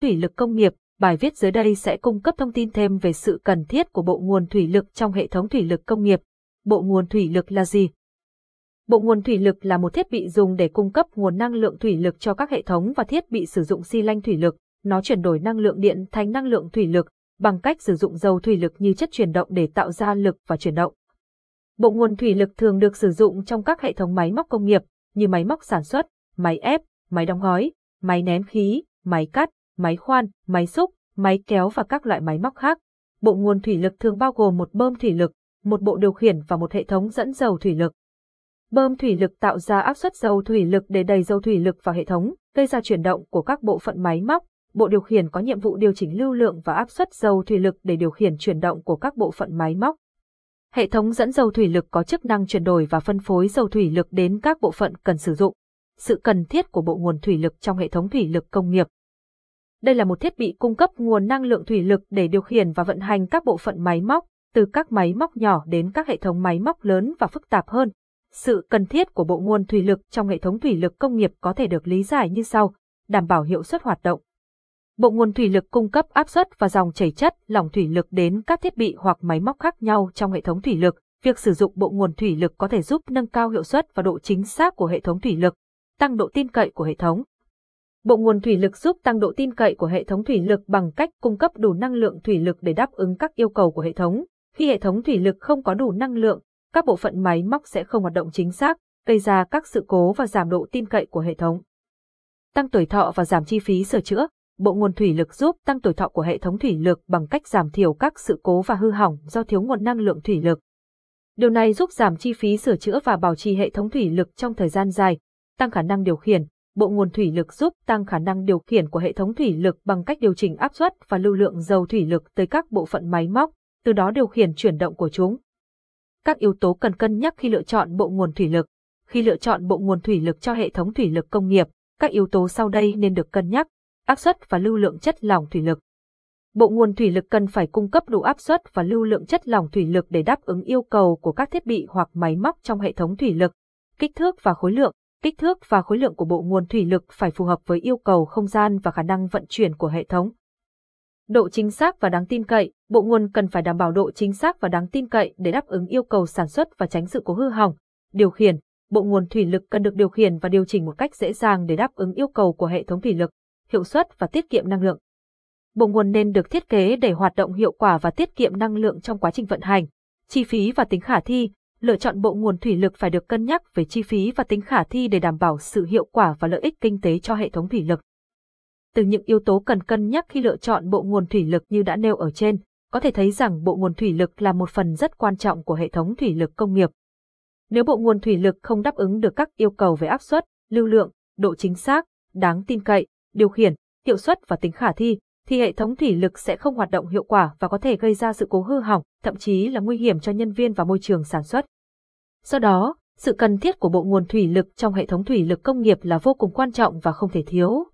thủy lực công nghiệp, bài viết dưới đây sẽ cung cấp thông tin thêm về sự cần thiết của bộ nguồn thủy lực trong hệ thống thủy lực công nghiệp. Bộ nguồn thủy lực là gì? Bộ nguồn thủy lực là một thiết bị dùng để cung cấp nguồn năng lượng thủy lực cho các hệ thống và thiết bị sử dụng xi lanh thủy lực. Nó chuyển đổi năng lượng điện thành năng lượng thủy lực bằng cách sử dụng dầu thủy lực như chất chuyển động để tạo ra lực và chuyển động. Bộ nguồn thủy lực thường được sử dụng trong các hệ thống máy móc công nghiệp như máy móc sản xuất, máy ép, máy đóng gói, máy nén khí, máy cắt, máy khoan, máy xúc, máy kéo và các loại máy móc khác. Bộ nguồn thủy lực thường bao gồm một bơm thủy lực, một bộ điều khiển và một hệ thống dẫn dầu thủy lực. Bơm thủy lực tạo ra áp suất dầu thủy lực để đẩy dầu thủy lực vào hệ thống, gây ra chuyển động của các bộ phận máy móc. Bộ điều khiển có nhiệm vụ điều chỉnh lưu lượng và áp suất dầu thủy lực để điều khiển chuyển động của các bộ phận máy móc. Hệ thống dẫn dầu thủy lực có chức năng chuyển đổi và phân phối dầu thủy lực đến các bộ phận cần sử dụng. Sự cần thiết của bộ nguồn thủy lực trong hệ thống thủy lực công nghiệp. Đây là một thiết bị cung cấp nguồn năng lượng thủy lực để điều khiển và vận hành các bộ phận máy móc, từ các máy móc nhỏ đến các hệ thống máy móc lớn và phức tạp hơn. Sự cần thiết của bộ nguồn thủy lực trong hệ thống thủy lực công nghiệp có thể được lý giải như sau: đảm bảo hiệu suất hoạt động. Bộ nguồn thủy lực cung cấp áp suất và dòng chảy chất, lỏng thủy lực đến các thiết bị hoặc máy móc khác nhau trong hệ thống thủy lực. Việc sử dụng bộ nguồn thủy lực có thể giúp nâng cao hiệu suất và độ chính xác của hệ thống thủy lực, tăng độ tin cậy của hệ thống. Bộ nguồn thủy lực giúp tăng độ tin cậy của hệ thống thủy lực bằng cách cung cấp đủ năng lượng thủy lực để đáp ứng các yêu cầu của hệ thống. Khi hệ thống thủy lực không có đủ năng lượng, các bộ phận máy móc sẽ không hoạt động chính xác, gây ra các sự cố và giảm độ tin cậy của hệ thống. Tăng tuổi thọ và giảm chi phí sửa chữa. Bộ nguồn thủy lực giúp tăng tuổi thọ của hệ thống thủy lực bằng cách giảm thiểu các sự cố và hư hỏng do thiếu nguồn năng lượng thủy lực. Điều này giúp giảm chi phí sửa chữa và bảo trì hệ thống thủy lực trong thời gian dài, tăng khả năng điều khiển. Bộ nguồn thủy lực giúp tăng khả năng điều khiển của hệ thống thủy lực bằng cách điều chỉnh áp suất và lưu lượng dầu thủy lực tới các bộ phận máy móc, từ đó điều khiển chuyển động của chúng. Các yếu tố cần cân nhắc khi lựa chọn bộ nguồn thủy lực. Khi lựa chọn bộ nguồn thủy lực cho hệ thống thủy lực công nghiệp, các yếu tố sau đây nên được cân nhắc: áp suất và lưu lượng chất lỏng thủy lực. Bộ nguồn thủy lực cần phải cung cấp đủ áp suất và lưu lượng chất lỏng thủy lực để đáp ứng yêu cầu của các thiết bị hoặc máy móc trong hệ thống thủy lực. Kích thước và khối lượng Kích thước và khối lượng của bộ nguồn thủy lực phải phù hợp với yêu cầu không gian và khả năng vận chuyển của hệ thống. Độ chính xác và đáng tin cậy, bộ nguồn cần phải đảm bảo độ chính xác và đáng tin cậy để đáp ứng yêu cầu sản xuất và tránh sự cố hư hỏng. Điều khiển, bộ nguồn thủy lực cần được điều khiển và điều chỉnh một cách dễ dàng để đáp ứng yêu cầu của hệ thống thủy lực, hiệu suất và tiết kiệm năng lượng. Bộ nguồn nên được thiết kế để hoạt động hiệu quả và tiết kiệm năng lượng trong quá trình vận hành. Chi phí và tính khả thi, lựa chọn bộ nguồn thủy lực phải được cân nhắc về chi phí và tính khả thi để đảm bảo sự hiệu quả và lợi ích kinh tế cho hệ thống thủy lực. Từ những yếu tố cần cân nhắc khi lựa chọn bộ nguồn thủy lực như đã nêu ở trên, có thể thấy rằng bộ nguồn thủy lực là một phần rất quan trọng của hệ thống thủy lực công nghiệp. Nếu bộ nguồn thủy lực không đáp ứng được các yêu cầu về áp suất, lưu lượng, độ chính xác, đáng tin cậy, điều khiển, hiệu suất và tính khả thi, thì hệ thống thủy lực sẽ không hoạt động hiệu quả và có thể gây ra sự cố hư hỏng, thậm chí là nguy hiểm cho nhân viên và môi trường sản xuất. Do đó, sự cần thiết của bộ nguồn thủy lực trong hệ thống thủy lực công nghiệp là vô cùng quan trọng và không thể thiếu.